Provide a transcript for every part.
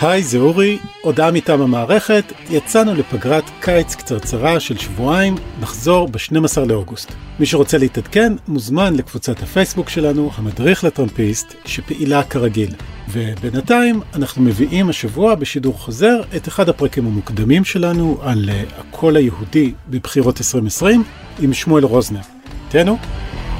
היי, זה אורי, הודעה מטעם המערכת, יצאנו לפגרת קיץ קצרצרה של שבועיים, נחזור ב-12 לאוגוסט. מי שרוצה להתעדכן, מוזמן לקבוצת הפייסבוק שלנו, המדריך לטרמפיסט, שפעילה כרגיל. ובינתיים, אנחנו מביאים השבוע בשידור חוזר את אחד הפרקים המוקדמים שלנו על uh, הקול היהודי בבחירות 2020 עם שמואל רוזנר. תהנו.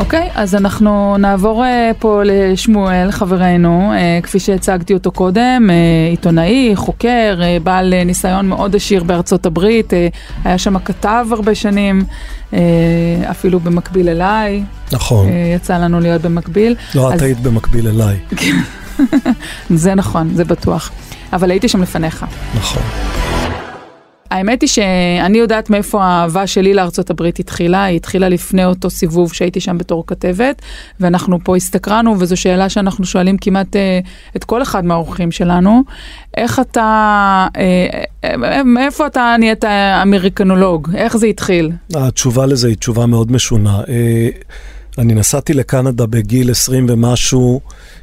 אוקיי, okay, אז אנחנו נעבור uh, פה לשמואל, חברנו, uh, כפי שהצגתי אותו קודם, uh, עיתונאי, חוקר, uh, בעל uh, ניסיון מאוד עשיר בארצות הברית, uh, היה שם כתב הרבה שנים, uh, אפילו במקביל אליי. נכון. Uh, יצא לנו להיות במקביל. לא, אז... את היית במקביל אליי. זה נכון, זה בטוח. אבל הייתי שם לפניך. נכון. האמת היא שאני יודעת מאיפה האהבה שלי לארצות הברית התחילה, היא התחילה לפני אותו סיבוב שהייתי שם בתור כתבת, ואנחנו פה הסתקרנו, וזו שאלה שאנחנו שואלים כמעט אה, את כל אחד מהאורחים שלנו, איך אתה, אה, אה, מאיפה אתה נהיית אמריקנולוג? איך זה התחיל? התשובה לזה היא תשובה מאוד משונה. אה, אני נסעתי לקנדה בגיל 20 ומשהו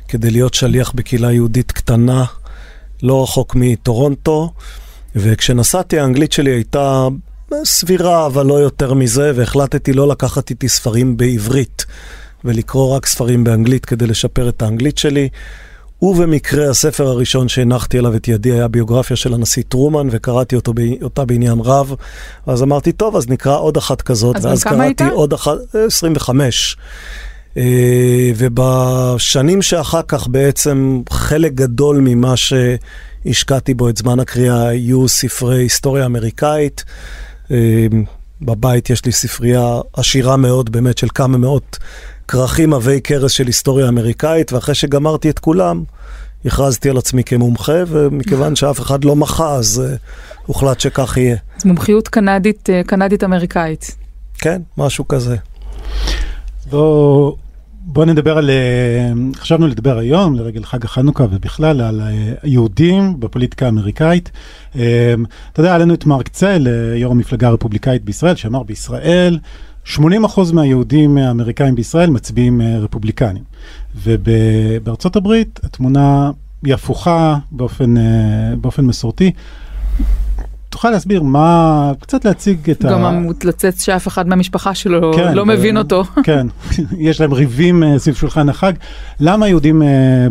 כדי להיות שליח בקהילה יהודית קטנה, לא רחוק מטורונטו. וכשנסעתי האנגלית שלי הייתה סבירה, אבל לא יותר מזה, והחלטתי לא לקחת איתי ספרים בעברית ולקרוא רק ספרים באנגלית כדי לשפר את האנגלית שלי. ובמקרה הספר הראשון שהנחתי עליו את ידי היה ביוגרפיה של הנשיא טרומן, וקראתי אותו, אותה בעניין רב. אז אמרתי, טוב, אז נקרא עוד אחת כזאת. אז ואז קראתי היית? עוד אחת, 25. אה, ובשנים שאחר כך בעצם חלק גדול ממה שהשקעתי בו את זמן הקריאה היו ספרי היסטוריה אמריקאית. אה, בבית יש לי ספרייה עשירה מאוד, באמת, של כמה מאות כרכים עבי כרס של היסטוריה אמריקאית, ואחרי שגמרתי את כולם, הכרזתי על עצמי כמומחה, ומכיוון שאף אחד לא מחה, אז uh, הוחלט שכך יהיה. אז מומחיות קנדית, קנדית-אמריקאית. כן, משהו כזה. בוא, בוא נדבר על, חשבנו לדבר היום, לרגל חג החנוכה ובכלל, על היהודים בפוליטיקה האמריקאית. אתה יודע, היה לנו את מרק צל, יו"ר המפלגה הרפובליקאית בישראל, שאמר בישראל, 80% מהיהודים האמריקאים בישראל מצביעים רפובליקנים. ובארצות הברית התמונה היא הפוכה באופן, באופן מסורתי. תוכל להסביר מה, קצת להציג את גם ה... גם המתלצץ שאף אחד מהמשפחה שלו כן, לא מבין אותו. כן, יש להם ריבים סביב שולחן החג. למה יהודים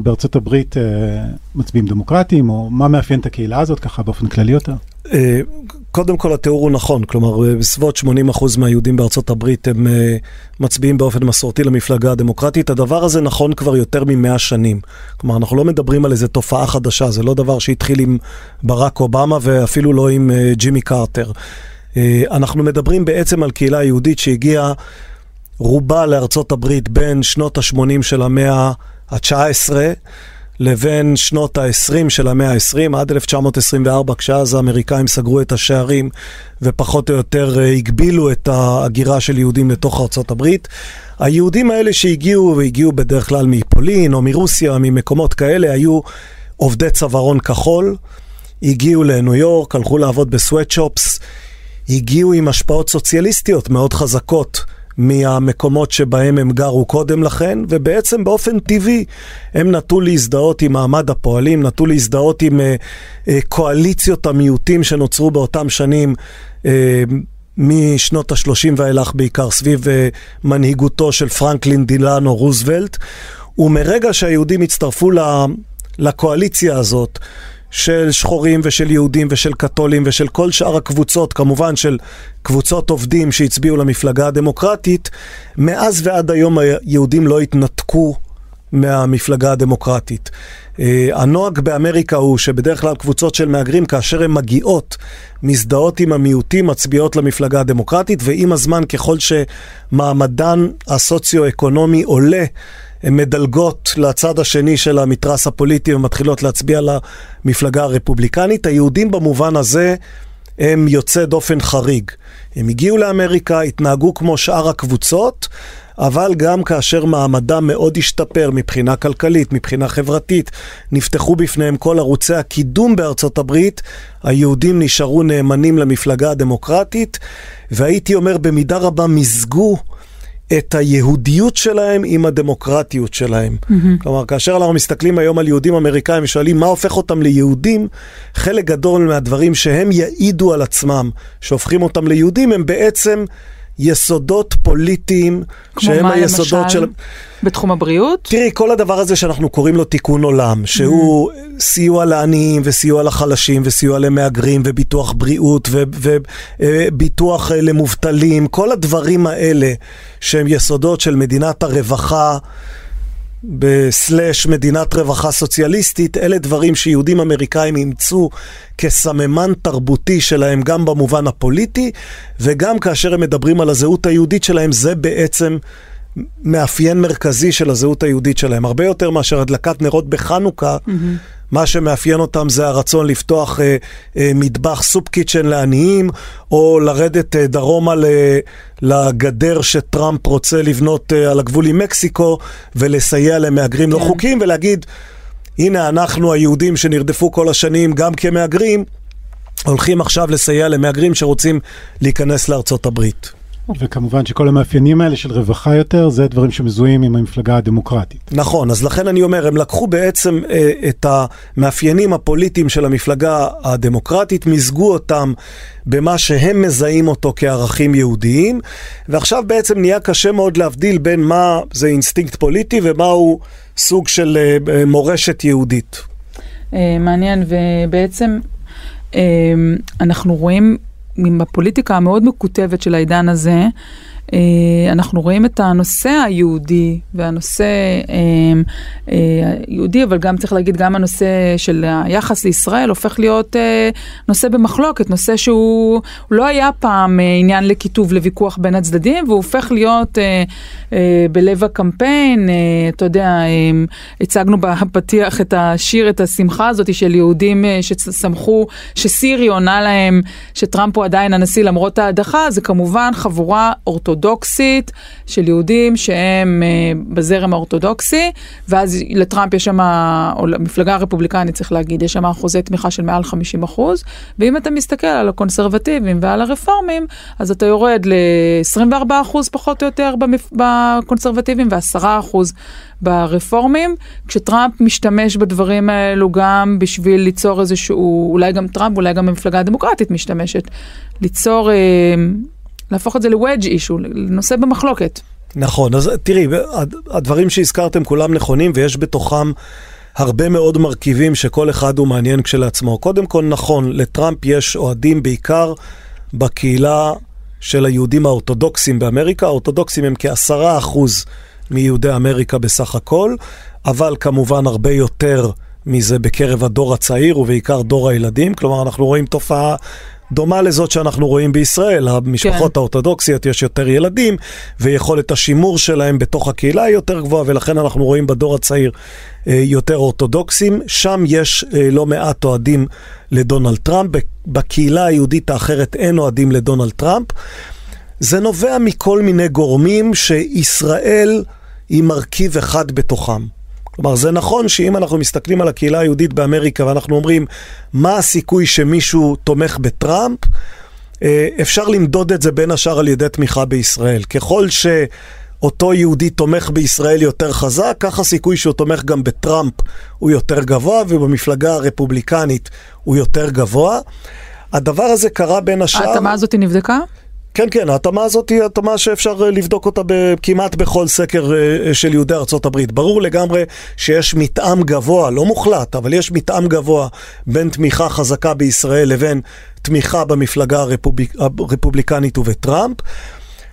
בארצות הברית מצביעים דמוקרטיים, או מה מאפיין את הקהילה הזאת ככה באופן כללי יותר? קודם כל התיאור הוא נכון, כלומר בסביבות 80% מהיהודים בארצות הברית הם מצביעים באופן מסורתי למפלגה הדמוקרטית. הדבר הזה נכון כבר יותר ממאה שנים. כלומר, אנחנו לא מדברים על איזו תופעה חדשה, זה לא דבר שהתחיל עם ברק אובמה ואפילו לא עם ג'ימי קרטר. אנחנו מדברים בעצם על קהילה יהודית שהגיעה רובה לארצות הברית בין שנות ה-80 של המאה ה-19. לבין שנות ה-20 של המאה ה-20, עד 1924, כשאז האמריקאים סגרו את השערים ופחות או יותר הגבילו את ההגירה של יהודים לתוך ארצות הברית. היהודים האלה שהגיעו, והגיעו בדרך כלל מפולין או מרוסיה, ממקומות כאלה, היו עובדי צווארון כחול, הגיעו לניו יורק, הלכו לעבוד בסוואטשופס, הגיעו עם השפעות סוציאליסטיות מאוד חזקות. מהמקומות שבהם הם גרו קודם לכן, ובעצם באופן טבעי הם נטו להזדהות עם מעמד הפועלים, נטו להזדהות עם uh, uh, קואליציות המיעוטים שנוצרו באותם שנים. uh, משנות ה-30 ואילך בעיקר, סביב uh, מנהיגותו של פרנקלין דילאנו רוזוולט. ומרגע שהיהודים הצטרפו לקואליציה הזאת, של שחורים ושל יהודים ושל קתולים ושל כל שאר הקבוצות, כמובן של קבוצות עובדים שהצביעו למפלגה הדמוקרטית, מאז ועד היום היהודים לא התנתקו מהמפלגה הדמוקרטית. Uh, הנוהג באמריקה הוא שבדרך כלל קבוצות של מהגרים, כאשר הן מגיעות, מזדהות עם המיעוטים, מצביעות למפלגה הדמוקרטית, ועם הזמן, ככל שמעמדן הסוציו-אקונומי עולה, הן מדלגות לצד השני של המתרס הפוליטי ומתחילות להצביע למפלגה הרפובליקנית. היהודים במובן הזה הם יוצא דופן חריג. הם הגיעו לאמריקה, התנהגו כמו שאר הקבוצות, אבל גם כאשר מעמדם מאוד השתפר מבחינה כלכלית, מבחינה חברתית, נפתחו בפניהם כל ערוצי הקידום בארצות הברית, היהודים נשארו נאמנים למפלגה הדמוקרטית, והייתי אומר במידה רבה מזגו את היהודיות שלהם עם הדמוקרטיות שלהם. Mm-hmm. כלומר, כאשר אנחנו מסתכלים היום על יהודים אמריקאים ושואלים מה הופך אותם ליהודים, חלק גדול מהדברים שהם יעידו על עצמם, שהופכים אותם ליהודים, הם בעצם יסודות פוליטיים, שהם מה, היסודות למשל? של... בתחום הבריאות? תראי, כל הדבר הזה שאנחנו קוראים לו תיקון עולם, שהוא mm. סיוע לעניים וסיוע לחלשים וסיוע למהגרים וביטוח בריאות וביטוח אה, למובטלים, כל הדברים האלה שהם יסודות של מדינת הרווחה. בסלאש מדינת רווחה סוציאליסטית, אלה דברים שיהודים אמריקאים אימצו כסממן תרבותי שלהם גם במובן הפוליטי, וגם כאשר הם מדברים על הזהות היהודית שלהם, זה בעצם מאפיין מרכזי של הזהות היהודית שלהם. הרבה יותר מאשר הדלקת נרות בחנוכה, mm-hmm. מה שמאפיין אותם זה הרצון לפתוח אה, אה, מטבח סופ קיצ'ן לעניים, או לרדת אה, דרומה ל, לגדר שטראמפ רוצה לבנות אה, על הגבול עם מקסיקו, ולסייע למהגרים לא כן. לא חוקיים, ולהגיד, הנה אנחנו היהודים שנרדפו כל השנים גם כמהגרים, הולכים עכשיו לסייע למהגרים שרוצים להיכנס לארצות הברית. וכמובן שכל המאפיינים האלה של רווחה יותר, זה דברים שמזוהים עם המפלגה הדמוקרטית. נכון, אז לכן אני אומר, הם לקחו בעצם אה, את המאפיינים הפוליטיים של המפלגה הדמוקרטית, מזגו אותם במה שהם מזהים אותו כערכים יהודיים, ועכשיו בעצם נהיה קשה מאוד להבדיל בין מה זה אינסטינקט פוליטי ומהו סוג של אה, אה מורשת יהודית. אה, מעניין, ובעצם אה, אנחנו רואים עם הפוליטיקה המאוד מקוטבת של העידן הזה, אנחנו רואים את הנושא היהודי והנושא היהודי, אה, אה, אבל גם צריך להגיד, גם הנושא של היחס לישראל הופך להיות נושא במחלוקת, נושא שהוא לא היה פעם עניין לכיתוב, לוויכוח בין הצדדים, והוא הופך להיות בלב הקמפיין, אתה יודע, הצגנו בפתיח את השיר, את השמחה הזאת של יהודים ששמחו, שסירי עונה להם שטראמפ הוא עדיין הנשיא למרות ההדחה, זה כמובן חבורה אורתודוקסית. אורתודוקסית של יהודים שהם uh, בזרם האורתודוקסי, ואז לטראמפ יש שם, או למפלגה הרפובליקנית צריך להגיד, יש שם אחוזי תמיכה של מעל 50 אחוז, ואם אתה מסתכל על הקונסרבטיבים ועל הרפורמים, אז אתה יורד ל-24 אחוז פחות או יותר במפ... בקונסרבטיבים ו-10 אחוז ברפורמים, כשטראמפ משתמש בדברים האלו גם בשביל ליצור איזשהו, אולי גם טראמפ, אולי גם המפלגה הדמוקרטית משתמשת, ליצור... אה, להפוך את זה ל-wedge issue, לנושא במחלוקת. נכון, אז תראי, הדברים שהזכרתם כולם נכונים ויש בתוכם הרבה מאוד מרכיבים שכל אחד הוא מעניין כשלעצמו. קודם כל, נכון, לטראמפ יש אוהדים בעיקר בקהילה של היהודים האורתודוקסים באמריקה. האורתודוקסים הם כעשרה אחוז מיהודי אמריקה בסך הכל, אבל כמובן הרבה יותר מזה בקרב הדור הצעיר ובעיקר דור הילדים. כלומר, אנחנו רואים תופעה דומה לזאת שאנחנו רואים בישראל. המשפחות כן. האורתודוקסיות יש יותר ילדים, ויכולת השימור שלהם בתוך הקהילה היא יותר גבוהה, ולכן אנחנו רואים בדור הצעיר אה, יותר אורתודוקסים. שם יש אה, לא מעט אוהדים לדונלד טראמפ, בקהילה היהודית האחרת אין אוהדים לדונלד טראמפ. זה נובע מכל מיני גורמים שישראל היא מרכיב אחד בתוכם. כלומר, זה נכון שאם אנחנו מסתכלים על הקהילה היהודית באמריקה ואנחנו אומרים, מה הסיכוי שמישהו תומך בטראמפ, אה, אפשר למדוד את זה בין השאר על ידי תמיכה בישראל. ככל שאותו יהודי תומך בישראל יותר חזק, כך הסיכוי שהוא תומך גם בטראמפ הוא יותר גבוה, ובמפלגה הרפובליקנית הוא יותר גבוה. הדבר הזה קרה בין השאר... ההתאמה הזאת נבדקה? כן, כן, ההתאמה הזאת היא התאמה שאפשר אה, לבדוק אותה כמעט בכל סקר אה, של יהודי ארצות הברית. ברור לגמרי שיש מתאם גבוה, לא מוחלט, אבל יש מתאם גבוה בין תמיכה חזקה בישראל לבין תמיכה במפלגה הרפובליק, הרפובליקנית ובטראמפ.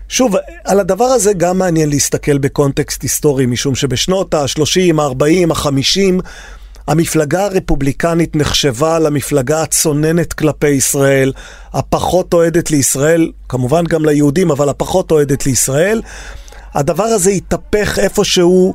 שוב, על הדבר הזה גם מעניין להסתכל בקונטקסט היסטורי, משום שבשנות ה-30, ה-40, ה-50, המפלגה הרפובליקנית נחשבה למפלגה הצוננת כלפי ישראל, הפחות אוהדת לישראל, כמובן גם ליהודים, אבל הפחות אוהדת לישראל. הדבר הזה התהפך איפשהו,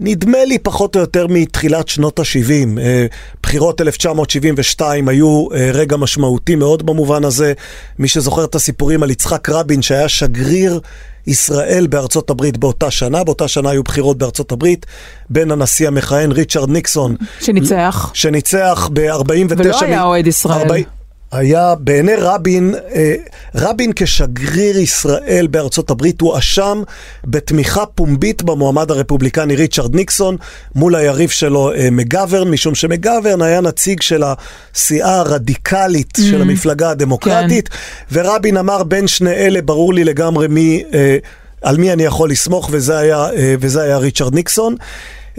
נדמה לי פחות או יותר מתחילת שנות ה-70. אה, בחירות 1972 היו אה, רגע משמעותי מאוד במובן הזה. מי שזוכר את הסיפורים על יצחק רבין, שהיה שגריר ישראל בארצות הברית באותה שנה. באותה שנה היו בחירות בארצות הברית בין הנשיא המכהן ריצ'רד ניקסון. שניצח. שניצח ב-49... ולא היה אוהד ישראל. 40... היה בעיני רבין, אה, רבין כשגריר ישראל בארצות הברית הואשם בתמיכה פומבית במועמד הרפובליקני ריצ'רד ניקסון מול היריב שלו אה, מגוורן, משום שמגוורן היה נציג של הסיעה הרדיקלית mm-hmm. של המפלגה הדמוקרטית, כן. ורבין אמר בין שני אלה ברור לי לגמרי מי... אה, על מי אני יכול לסמוך, וזה היה, וזה היה ריצ'רד ניקסון.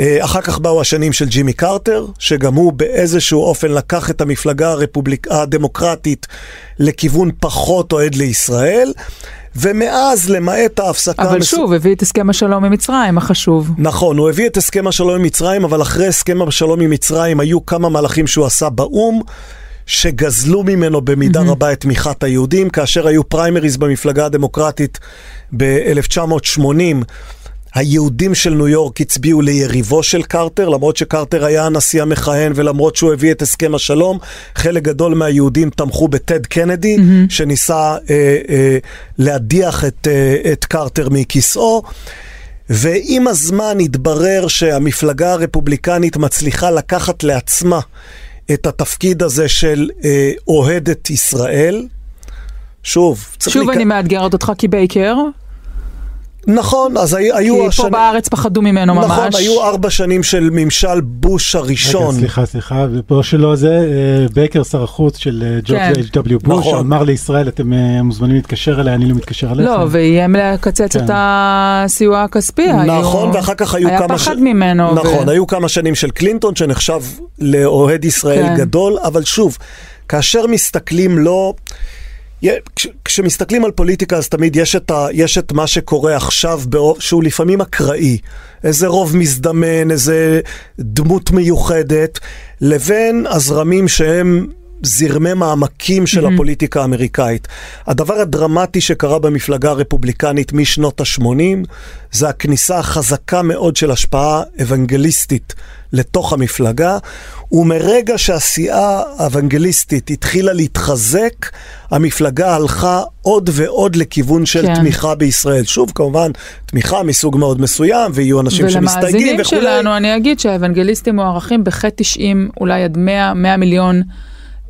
אה, אחר כך באו השנים של ג'ימי קרטר, שגם הוא באיזשהו אופן לקח את המפלגה הרפובליק... הדמוקרטית לכיוון פחות אוהד לישראל. ומאז, למעט ההפסקה... אבל מס... שוב, הביא את הסכם השלום עם מצרים, החשוב. נכון, הוא הביא את הסכם השלום עם מצרים, אבל אחרי הסכם השלום עם מצרים היו כמה מהלכים שהוא עשה באו"ם. שגזלו ממנו במידה mm-hmm. רבה את תמיכת היהודים, כאשר היו פריימריז במפלגה הדמוקרטית ב-1980. היהודים של ניו יורק הצביעו ליריבו של קרטר, למרות שקרטר היה הנשיא המכהן ולמרות שהוא הביא את הסכם השלום, חלק גדול מהיהודים תמכו בטד קנדי, mm-hmm. שניסה אה, אה, להדיח את, אה, את קרטר מכיסאו. ועם הזמן התברר שהמפלגה הרפובליקנית מצליחה לקחת לעצמה את התפקיד הזה של אה, אוהדת ישראל. שוב, צריך... שוב לק... אני מאתגרת אותך כבייקר. נכון, אז היו... כי השנים... פה בארץ פחדו ממנו נכון, ממש. נכון, היו ארבע שנים של ממשל בוש הראשון. רגע, סליחה, סליחה, ופה שלא זה, אה, בייקר, שר החוץ של אה, ג'ורג' כן. H.W. בוש, נכון. אמר לישראל, אתם אה, מוזמנים להתקשר אליי, אני לא מתקשר אליכם. לא, ואיים לקצץ כן. את הסיוע הכספי. נכון, היו... ואחר כך היו כמה... היה פחד ש... ממנו. נכון, ו... היו כמה שנים של קלינטון, שנחשב לאוהד ישראל כן. גדול, אבל שוב, כאשר מסתכלים לא... כשמסתכלים על פוליטיקה אז תמיד יש את, ה, יש את מה שקורה עכשיו באור, שהוא לפעמים אקראי, איזה רוב מזדמן, איזה דמות מיוחדת, לבין הזרמים שהם זרמי מעמקים של mm-hmm. הפוליטיקה האמריקאית. הדבר הדרמטי שקרה במפלגה הרפובליקנית משנות ה-80 זה הכניסה החזקה מאוד של השפעה אוונגליסטית לתוך המפלגה, ומרגע שהסיעה האוונגליסטית התחילה להתחזק, המפלגה הלכה עוד ועוד לכיוון של כן. תמיכה בישראל. שוב, כמובן, תמיכה מסוג מאוד מסוים, ויהיו אנשים שמסתייגים וכו'. ולמאזינים שלנו אני אגיד שהאוונגליסטים מוערכים בכ-90, אולי עד 100, 100 מיליון.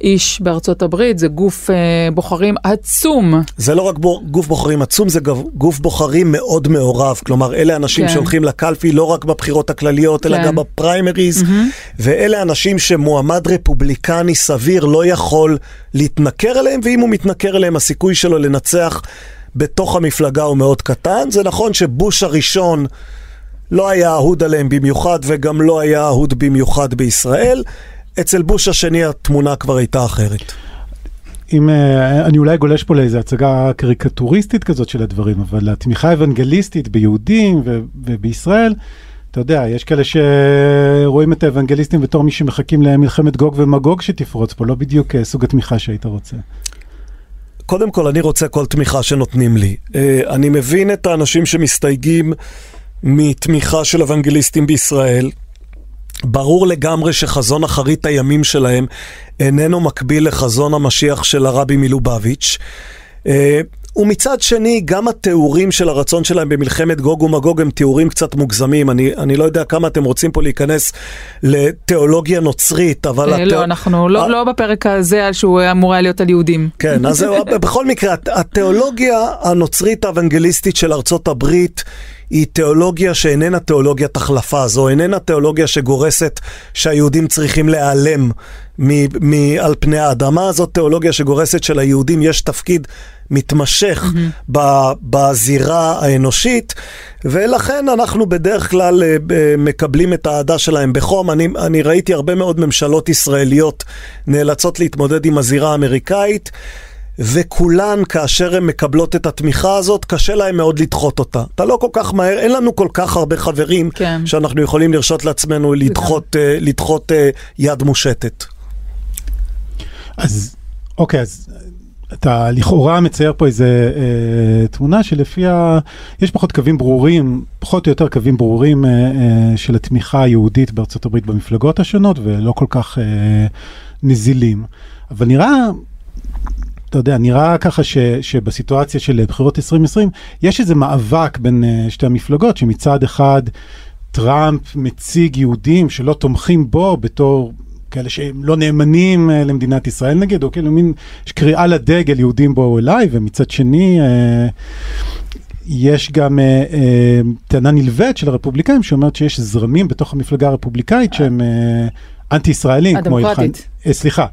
איש בארצות הברית, זה גוף אה, בוחרים עצום. זה לא רק בור, גוף בוחרים עצום, זה גוף בוחרים מאוד מעורב. כלומר, אלה אנשים כן. שהולכים לקלפי לא רק בבחירות הכלליות, כן. אלא גם בפריימריז, mm-hmm. ואלה אנשים שמועמד רפובליקני סביר לא יכול להתנכר אליהם, ואם הוא מתנכר אליהם, הסיכוי שלו לנצח בתוך המפלגה הוא מאוד קטן. זה נכון שבוש הראשון... לא היה אהוד עליהם במיוחד וגם לא היה אהוד במיוחד בישראל. אצל בוש השני התמונה כבר הייתה אחרת. אם אה, אני אולי גולש פה לאיזו הצגה קריקטוריסטית כזאת של הדברים, אבל התמיכה האוונגליסטית ביהודים ובישראל, אתה יודע, יש כאלה שרואים את האוונגליסטים בתור מי שמחכים למלחמת גוג ומגוג שתפרוץ פה, לא בדיוק אה, סוג התמיכה שהיית רוצה. קודם כל, אני רוצה כל תמיכה שנותנים לי. אה, אני מבין את האנשים שמסתייגים מתמיכה של אוונגליסטים בישראל. ברור לגמרי שחזון אחרית הימים שלהם איננו מקביל לחזון המשיח של הרבי מלובביץ'. אה, ומצד שני, גם התיאורים של הרצון שלהם במלחמת גוג ומגוג הם תיאורים קצת מוגזמים. אני, אני לא יודע כמה אתם רוצים פה להיכנס לתיאולוגיה נוצרית, אבל... אה, לא, אנחנו לא, לא בפרק הזה שהוא אמור היה להיות על יהודים. כן, אז בכל מקרה, התיאולוגיה הנוצרית האוונגליסטית של ארצות הברית היא תיאולוגיה שאיננה תיאולוגיית החלפה, זו איננה תיאולוגיה שגורסת שהיהודים צריכים להיעלם מ- מ- על פני האדמה, זאת תיאולוגיה שגורסת שליהודים יש תפקיד מתמשך mm-hmm. ב- בזירה האנושית, ולכן אנחנו בדרך כלל uh, מקבלים את האהדה שלהם בחום. אני, אני ראיתי הרבה מאוד ממשלות ישראליות נאלצות להתמודד עם הזירה האמריקאית. וכולן, כאשר הן מקבלות את התמיכה הזאת, קשה להן מאוד לדחות אותה. אתה לא כל כך מהר, אין לנו כל כך הרבה חברים כן. שאנחנו יכולים לרשות לעצמנו לדחות, uh, לדחות uh, יד מושטת. אז אוקיי, אז אתה לכאורה מצייר פה איזה אה, תמונה שלפיה יש פחות קווים ברורים, פחות או יותר קווים ברורים אה, אה, של התמיכה היהודית בארצות הברית במפלגות השונות ולא כל כך אה, נזילים. אבל נראה אתה יודע, נראה ככה ש, שבסיטואציה של בחירות 2020, יש איזה מאבק בין uh, שתי המפלגות, שמצד אחד טראמפ מציג יהודים שלא תומכים בו בתור כאלה שהם לא נאמנים אה, למדינת ישראל נגיד, או כאילו מין, קריאה לדגל יהודים בואו אליי, ומצד שני, אה, יש גם אה, אה, טענה נלווית של הרפובליקאים שאומרת שיש זרמים בתוך המפלגה הרפובליקאית שהם אה, אנטי-ישראלים, כמו הלחן... הדמוקרטית. סליחה.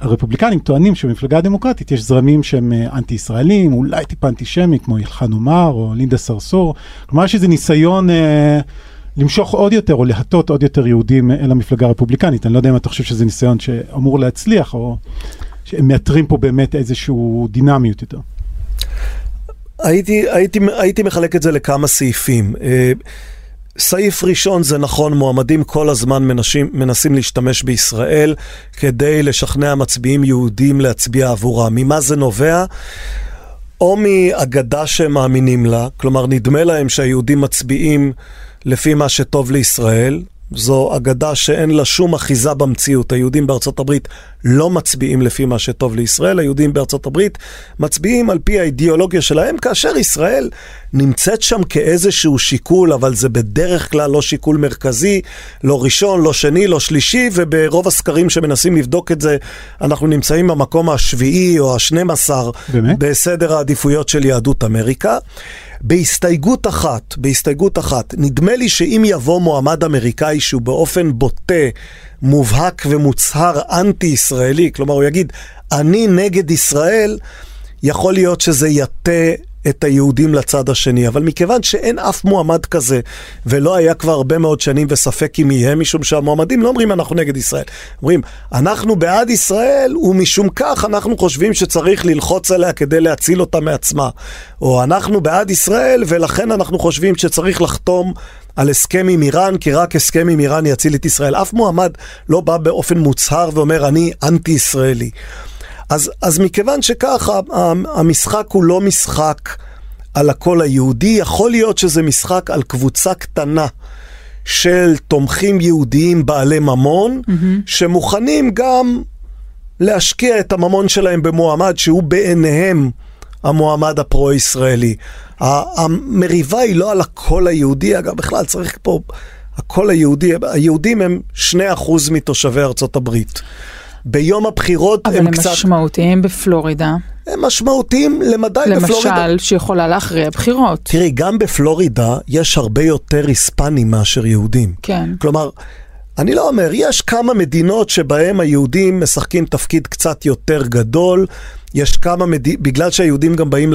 הרפובליקנים טוענים שבמפלגה הדמוקרטית יש זרמים שהם אנטי-ישראלים, אולי טיפה אנטישמי, כמו ילחן עומר או לינדה סרסור. כלומר, יש איזה ניסיון אה, למשוך עוד יותר או להטות עוד יותר יהודים אל המפלגה הרפובליקנית. אני לא יודע אם אתה חושב שזה ניסיון שאמור להצליח, או שהם מאתרים פה באמת איזושהי דינמיות יותר. הייתי, הייתי, הייתי מחלק את זה לכמה סעיפים. אה, סעיף ראשון זה נכון, מועמדים כל הזמן מנשים, מנסים להשתמש בישראל כדי לשכנע מצביעים יהודים להצביע עבורם. ממה זה נובע? או מאגדה שהם מאמינים לה, כלומר נדמה להם שהיהודים מצביעים לפי מה שטוב לישראל, זו אגדה שאין לה שום אחיזה במציאות. היהודים בארצות הברית לא מצביעים לפי מה שטוב לישראל, היהודים בארצות הברית מצביעים על פי האידיאולוגיה שלהם, כאשר ישראל נמצאת שם כאיזשהו שיקול, אבל זה בדרך כלל לא שיקול מרכזי, לא ראשון, לא שני, לא שלישי, וברוב הסקרים שמנסים לבדוק את זה, אנחנו נמצאים במקום השביעי או השנים עשר? בסדר העדיפויות של יהדות אמריקה. בהסתייגות אחת, בהסתייגות אחת, נדמה לי שאם יבוא מועמד אמריקאי שהוא באופן בוטה, מובהק ומוצהר אנטי-ישראלי, כלומר הוא יגיד, אני נגד ישראל, יכול להיות שזה יטה את היהודים לצד השני. אבל מכיוון שאין אף מועמד כזה, ולא היה כבר הרבה מאוד שנים וספק אם יהיה, משום שהמועמדים לא אומרים אנחנו נגד ישראל. אומרים, אנחנו בעד ישראל, ומשום כך אנחנו חושבים שצריך ללחוץ עליה כדי להציל אותה מעצמה. או אנחנו בעד ישראל, ולכן אנחנו חושבים שצריך לחתום על הסכם עם איראן, כי רק הסכם עם איראן יציל את ישראל. אף מועמד לא בא באופן מוצהר ואומר, אני אנטי-ישראלי. אז, אז מכיוון שככה, המשחק הוא לא משחק על הקול היהודי, יכול להיות שזה משחק על קבוצה קטנה של תומכים יהודיים בעלי ממון, mm-hmm. שמוכנים גם להשקיע את הממון שלהם במועמד שהוא בעיניהם המועמד הפרו-ישראלי. המריבה היא לא על הקול היהודי, אגב, בכלל צריך פה, הקול היהודי, היהודים הם 2% מתושבי ארצות הברית. ביום הבחירות אבל הם, הם קצת... משמעותיים בפלורידה. הם משמעותיים למדי בפלורידה. למשל, שיכולה להכריע בחירות. תראי, גם בפלורידה יש הרבה יותר היספנים מאשר יהודים. כן. כלומר, אני לא אומר, יש כמה מדינות שבהם היהודים משחקים תפקיד קצת יותר גדול. יש כמה מדינות, בגלל שהיהודים גם באים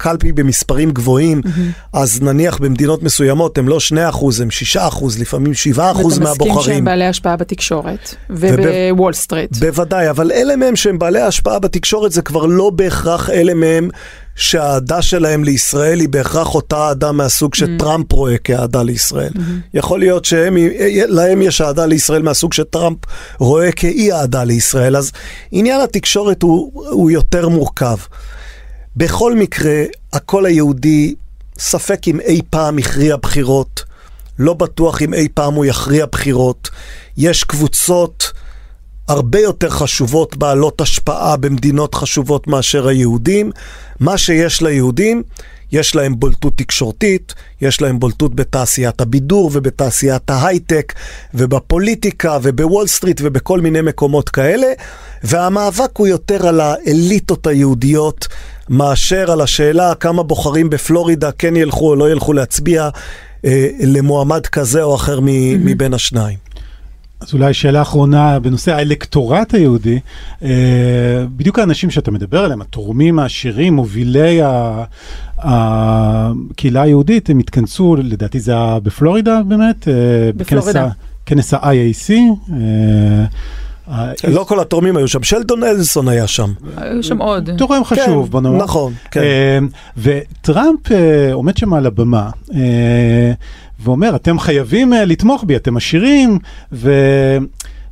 קלפי במספרים גבוהים, mm-hmm. אז נניח במדינות מסוימות הם לא 2 אחוז, הם 6 אחוז, לפעמים 7 אחוז מהבוחרים. ואתה מסכים שהם בעלי השפעה בתקשורת, ובוול סטריט. בוודאי, אבל אלה מהם שהם בעלי השפעה בתקשורת, זה כבר לא בהכרח אלה מהם שהאהדה שלהם לישראל היא בהכרח אותה אהדה מהסוג שטראמפ רואה כאהדה לישראל. Mm-hmm. יכול להיות שלהם יש אהדה לישראל מהסוג שטראמפ רואה כאי אהדה לישראל, אז עניין התקשורת הוא, הוא יותר מורכב. בכל מקרה, הקול היהודי, ספק אם אי פעם הכריע בחירות, לא בטוח אם אי פעם הוא יכריע בחירות. יש קבוצות הרבה יותר חשובות, בעלות השפעה במדינות חשובות מאשר היהודים. מה שיש ליהודים, יש להם בולטות תקשורתית, יש להם בולטות בתעשיית הבידור ובתעשיית ההייטק ובפוליטיקה ובוול סטריט ובכל מיני מקומות כאלה, והמאבק הוא יותר על האליטות היהודיות מאשר על השאלה כמה בוחרים בפלורידה כן ילכו או לא ילכו להצביע אה, למועמד כזה או אחר mm-hmm. מבין השניים. אז אולי שאלה אחרונה בנושא האלקטורט היהודי, אה, בדיוק האנשים שאתה מדבר עליהם, התורמים העשירים, מובילי הקהילה היהודית, הם התכנסו, לדעתי זה היה בפלורידה באמת, אה, בפלורידה. בכנס ה-IAC. לא כל התורמים היו שם, שלדון אלסון היה שם. היו שם עוד. תורם חשוב, כן, בוא נאמר. נכון, כן. וטראמפ עומד שם על הבמה. ואומר, אתם חייבים לתמוך בי, אתם עשירים, ו...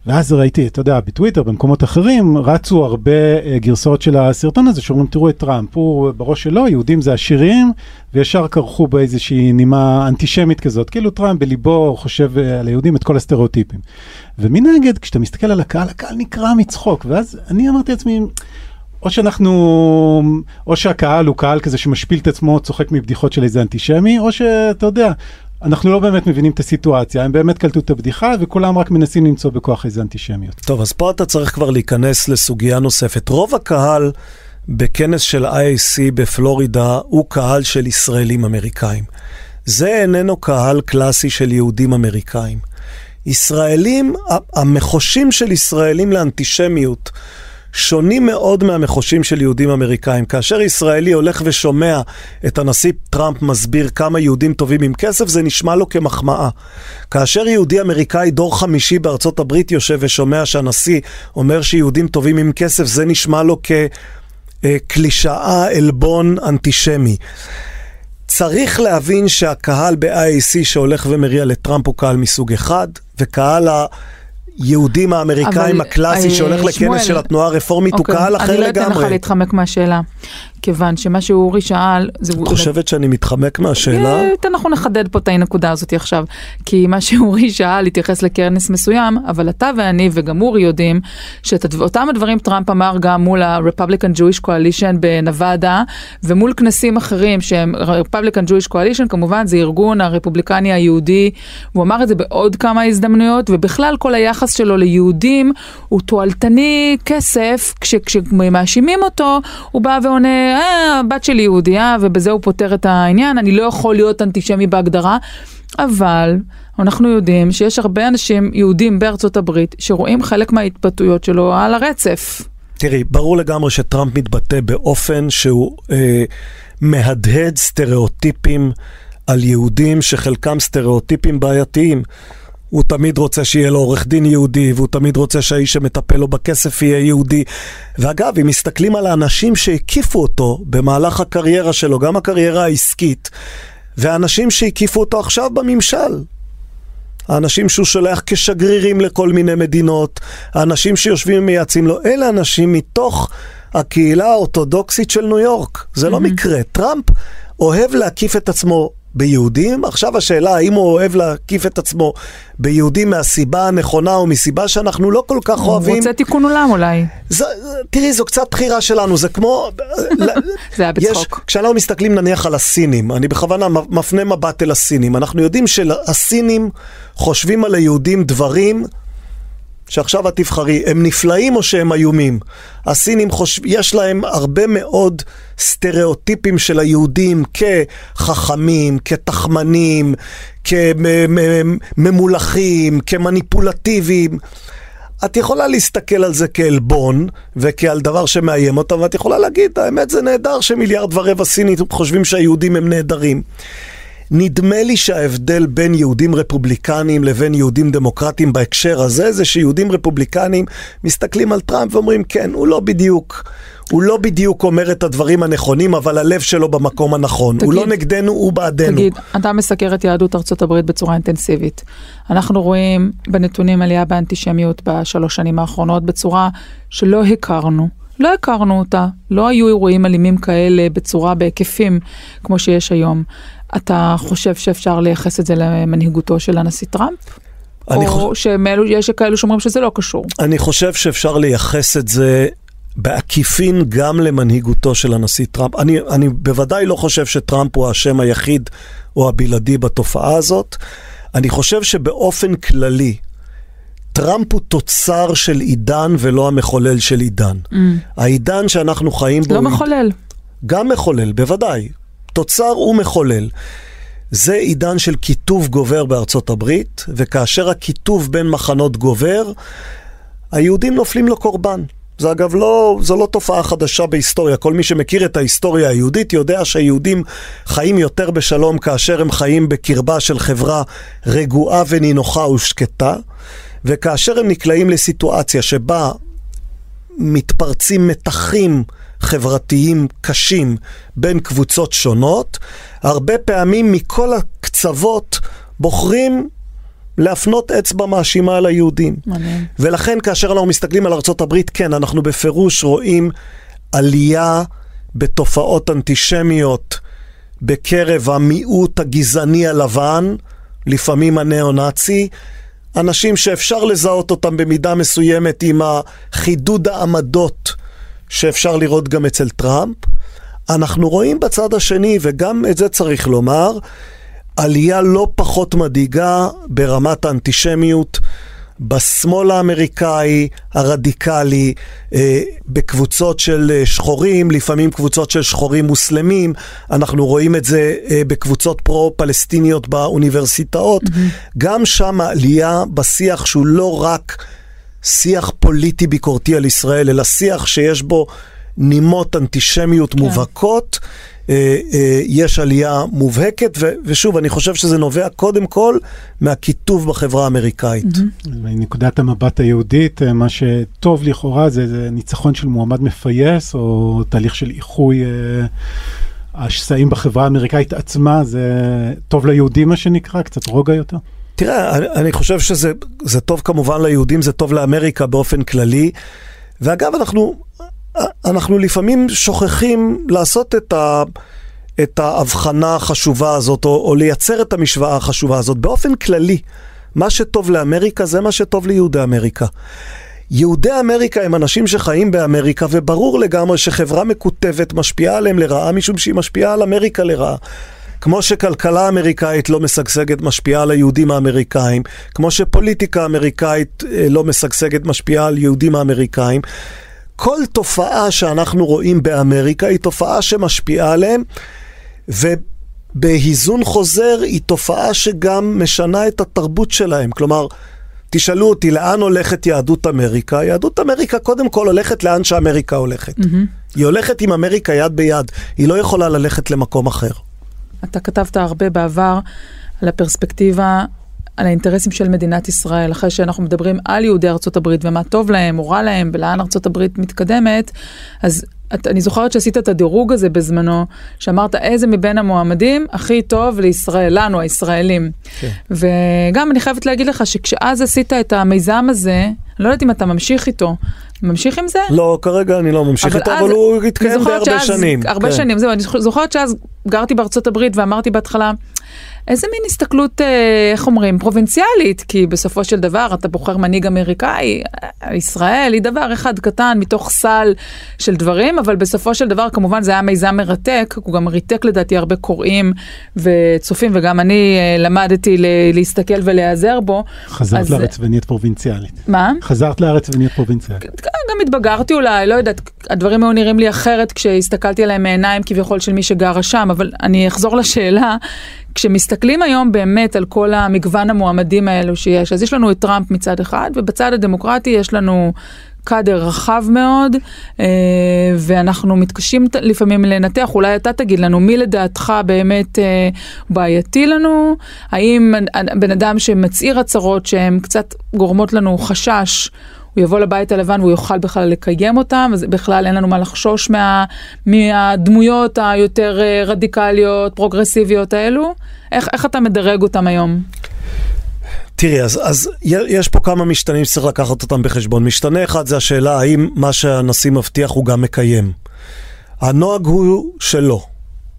ואז ראיתי, אתה יודע, בטוויטר, במקומות אחרים, רצו הרבה גרסאות של הסרטון הזה, שאומרים, תראו את טראמפ, הוא בראש שלו, יהודים זה עשירים, וישר כרכו באיזושהי נימה אנטישמית כזאת, כאילו טראמפ בליבו חושב על היהודים את כל הסטריאוטיפים. ומנגד, כשאתה מסתכל על הקהל, הקהל נקרע מצחוק, ואז אני אמרתי לעצמי, או שאנחנו, או שהקהל הוא קהל כזה שמשפיל את עצמו, צוחק מבדיחות של איזה אנטישמי, או שאתה יודע, אנחנו לא באמת מבינים את הסיטואציה, הם באמת קלטו את הבדיחה וכולם רק מנסים למצוא בכוח איזה אנטישמיות. טוב, אז פה אתה צריך כבר להיכנס לסוגיה נוספת. רוב הקהל בכנס של IAC בפלורידה הוא קהל של ישראלים אמריקאים. זה איננו קהל קלאסי של יהודים אמריקאים. ישראלים, המחושים של ישראלים לאנטישמיות שונים מאוד מהמחושים של יהודים אמריקאים. כאשר ישראלי הולך ושומע את הנשיא טראמפ מסביר כמה יהודים טובים עם כסף, זה נשמע לו כמחמאה. כאשר יהודי אמריקאי דור חמישי בארצות הברית יושב ושומע שהנשיא אומר שיהודים טובים עם כסף, זה נשמע לו כקלישאה, עלבון, אנטישמי. צריך להבין שהקהל ב-IAC שהולך ומריע לטראמפ הוא קהל מסוג אחד, וקהל ה... היהודים האמריקאים הקלאסי אה, שהולך לכנס של התנועה הרפורמית הוא אוקיי, קהל אחר לגמרי. אני לא אתן לך להתחמק מהשאלה. כיוון שמה שאורי שאל... את חושבת שאני מתחמק מהשאלה? אה, אנחנו נחדד פה את הנקודה הזאת עכשיו. כי מה שאורי שאל התייחס לקרנס מסוים, אבל אתה ואני וגם אורי יודעים שאת אותם הדברים טראמפ אמר גם מול ה-Republican Jewish Coalition בנבדה, ומול כנסים אחרים שהם Republican Jewish Coalition, כמובן זה ארגון הרפובליקני היהודי, הוא אמר את זה בעוד כמה הזדמנויות, ובכלל כל היחס שלו ליהודים הוא תועלתני כסף, כשמאשימים אותו, הוא בא ועונה... אה, הבת שלי יהודייה ובזה הוא פותר את העניין, אני לא יכול להיות אנטישמי בהגדרה, אבל אנחנו יודעים שיש הרבה אנשים יהודים בארצות הברית שרואים חלק מההתבטאויות שלו על הרצף. תראי, ברור לגמרי שטראמפ מתבטא באופן שהוא אה, מהדהד סטריאוטיפים על יהודים שחלקם סטריאוטיפים בעייתיים. הוא תמיד רוצה שיהיה לו עורך דין יהודי, והוא תמיד רוצה שהאיש שמטפל לו בכסף יהיה יהודי. ואגב, אם מסתכלים על האנשים שהקיפו אותו במהלך הקריירה שלו, גם הקריירה העסקית, והאנשים שהקיפו אותו עכשיו בממשל, האנשים שהוא שולח כשגרירים לכל מיני מדינות, האנשים שיושבים ומייעצים לו, אלה אנשים מתוך הקהילה האורתודוקסית של ניו יורק. זה mm-hmm. לא מקרה. טראמפ אוהב להקיף את עצמו ביהודים. עכשיו השאלה האם הוא אוהב להקיף את עצמו ביהודים מהסיבה הנכונה או מסיבה שאנחנו לא כל כך אוהבים. הוא רוצה תיקון עולם אולי. זה, תראי, זו קצת בחירה שלנו, זה כמו... זה היה בצחוק. כשאנחנו מסתכלים נניח על הסינים, אני בכוונה מפנה מבט אל הסינים, אנחנו יודעים שהסינים חושבים על היהודים דברים שעכשיו את תבחרי, הם נפלאים או שהם איומים? הסינים חושב, יש להם הרבה מאוד סטריאוטיפים של היהודים כחכמים, כתחמנים, כממולכים, כמניפולטיביים. את יכולה להסתכל על זה כעלבון וכעל דבר שמאיים אותם, ואת יכולה להגיד, האמת זה נהדר שמיליארד ורבע סינים חושבים שהיהודים הם נהדרים. נדמה לי שההבדל בין יהודים רפובליקנים לבין יהודים דמוקרטים בהקשר הזה, זה שיהודים רפובליקנים מסתכלים על טראמפ ואומרים, כן, הוא לא בדיוק... הוא לא בדיוק אומר את הדברים הנכונים, אבל הלב שלו במקום הנכון. תגיד, הוא לא נגדנו, הוא בעדנו. תגיד, אתה מסקר את יהדות ארצות הברית בצורה אינטנסיבית. אנחנו רואים בנתונים עלייה באנטישמיות בשלוש שנים האחרונות בצורה שלא הכרנו. לא הכרנו אותה, לא היו אירועים אלימים כאלה בצורה, בהיקפים כמו שיש היום. אתה חושב שאפשר לייחס את זה למנהיגותו של הנשיא טראמפ? או חוש... שיש כאלו שאומרים שזה לא קשור? אני חושב שאפשר לייחס את זה בעקיפין גם למנהיגותו של הנשיא טראמפ. אני, אני בוודאי לא חושב שטראמפ הוא האשם היחיד או הבלעדי בתופעה הזאת. אני חושב שבאופן כללי, טראמפ הוא תוצר של עידן ולא המחולל של עידן. Mm. העידן שאנחנו חיים בו... לא מחולל. גם מחולל, בוודאי. תוצר ומחולל. זה עידן של קיטוב גובר בארצות הברית, וכאשר הקיטוב בין מחנות גובר, היהודים נופלים לו קורבן. זה אגב לא, זו לא תופעה חדשה בהיסטוריה. כל מי שמכיר את ההיסטוריה היהודית יודע שהיהודים חיים יותר בשלום כאשר הם חיים בקרבה של חברה רגועה ונינוחה ושקטה, וכאשר הם נקלעים לסיטואציה שבה מתפרצים מתחים חברתיים קשים בין קבוצות שונות, הרבה פעמים מכל הקצוות בוחרים להפנות אצבע מאשימה על היהודים. מעניין. ולכן כאשר אנחנו מסתכלים על ארה"ב, כן, אנחנו בפירוש רואים עלייה בתופעות אנטישמיות בקרב המיעוט הגזעני הלבן, לפעמים הניאו-נאצי, אנשים שאפשר לזהות אותם במידה מסוימת עם החידוד העמדות שאפשר לראות גם אצל טראמפ. אנחנו רואים בצד השני, וגם את זה צריך לומר, עלייה לא פחות מדאיגה ברמת האנטישמיות. בשמאל האמריקאי הרדיקלי, אה, בקבוצות של אה, שחורים, לפעמים קבוצות של שחורים מוסלמים, אנחנו רואים את זה אה, בקבוצות פרו-פלסטיניות באוניברסיטאות. Mm-hmm. גם שם עלייה בשיח שהוא לא רק שיח פוליטי ביקורתי על ישראל, אלא שיח שיש בו נימות אנטישמיות כן. מובהקות. אה, אה, יש עלייה מובהקת, ושוב, אני חושב שזה נובע קודם כל מהקיטוב בחברה האמריקאית. מנקודת המבט היהודית, אה, מה שטוב לכאורה זה, זה ניצחון של מועמד מפייס, או תהליך של איחוי השסעים בחברה האמריקאית עצמה, זה טוב ליהודים מה שנקרא, קצת רוגע יותר. תראה, אני, אני חושב שזה טוב כמובן ליהודים, זה טוב לאמריקה באופן כללי. ואגב, אנחנו אנחנו לפעמים שוכחים לעשות את, ה, את ההבחנה החשובה הזאת, או, או לייצר את המשוואה החשובה הזאת. באופן כללי, מה שטוב לאמריקה זה מה שטוב ליהודי אמריקה. יהודי אמריקה הם אנשים שחיים באמריקה, וברור לגמרי שחברה מקוטבת משפיעה עליהם לרעה, משום שהיא משפיעה על אמריקה לרעה. כמו שכלכלה אמריקאית לא משגשגת, משפיעה על היהודים האמריקאים, כמו שפוליטיקה אמריקאית אה, לא משגשגת, משפיעה על יהודים האמריקאים. כל תופעה שאנחנו רואים באמריקה היא תופעה שמשפיעה עליהם, ובהיזון חוזר היא תופעה שגם משנה את התרבות שלהם. כלומר, תשאלו אותי לאן הולכת יהדות אמריקה? יהדות אמריקה קודם כל הולכת לאן שאמריקה הולכת. Mm-hmm. היא הולכת עם אמריקה יד ביד, היא לא יכולה ללכת למקום אחר. אתה כתבת הרבה בעבר על הפרספקטיבה על האינטרסים של מדינת ישראל, אחרי שאנחנו מדברים על יהודי ארצות הברית ומה טוב להם או רע להם ולאן ארצות הברית מתקדמת, אז את, אני זוכרת שעשית את הדירוג הזה בזמנו, שאמרת איזה מבין המועמדים הכי טוב לישראל, לנו הישראלים. כן. וגם אני חייבת להגיד לך שכשאז עשית את המיזם הזה, אני לא יודעת אם אתה ממשיך איתו. ממשיך עם זה? לא, כרגע אני לא ממשיך איתו, אבל הוא התקיים בהרבה שנים. הרבה כן. שנים, זהו, אני זוכרת שאז גרתי בארצות הברית ואמרתי בהתחלה, איזה מין הסתכלות, אה, איך אומרים, פרובינציאלית, כי בסופו של דבר אתה בוחר מנהיג אמריקאי, ישראל היא דבר אחד קטן מתוך סל של דברים, אבל בסופו של דבר כמובן זה היה מיזם מרתק, הוא גם ריתק לדעתי הרבה קוראים וצופים, וגם אני אה, למדתי להסתכל ולהיעזר בו. חזרת אז... לארץ ונהיית פרובינציאלית. מה? חזרת לארץ ונהיית פרובינציאלית. כן, גם התבגרתי אולי, לא יודעת, הדברים היו נראים לי אחרת כשהסתכלתי עליהם מעיניים כביכול של מי שגרה שם, אבל אני אחזור לשאלה, כשמסתכלים היום באמת על כל המגוון המועמדים האלו שיש, אז יש לנו את טראמפ מצד אחד, ובצד הדמוקרטי יש לנו קאדר רחב מאוד, אה, ואנחנו מתקשים לפעמים לנתח, אולי אתה תגיד לנו, מי לדעתך באמת אה, בעייתי לנו? האם בן אדם שמצהיר הצהרות שהן קצת גורמות לנו חשש, הוא יבוא לבית הלבן והוא יוכל בכלל לקיים אותם, אז בכלל אין לנו מה לחשוש מה, מהדמויות היותר אה, רדיקליות, פרוגרסיביות האלו. איך, איך אתה מדרג אותם היום? תראי, אז, אז יש פה כמה משתנים שצריך לקחת אותם בחשבון. משתנה אחד זה השאלה האם מה שהנשיא מבטיח הוא גם מקיים. הנוהג הוא שלא.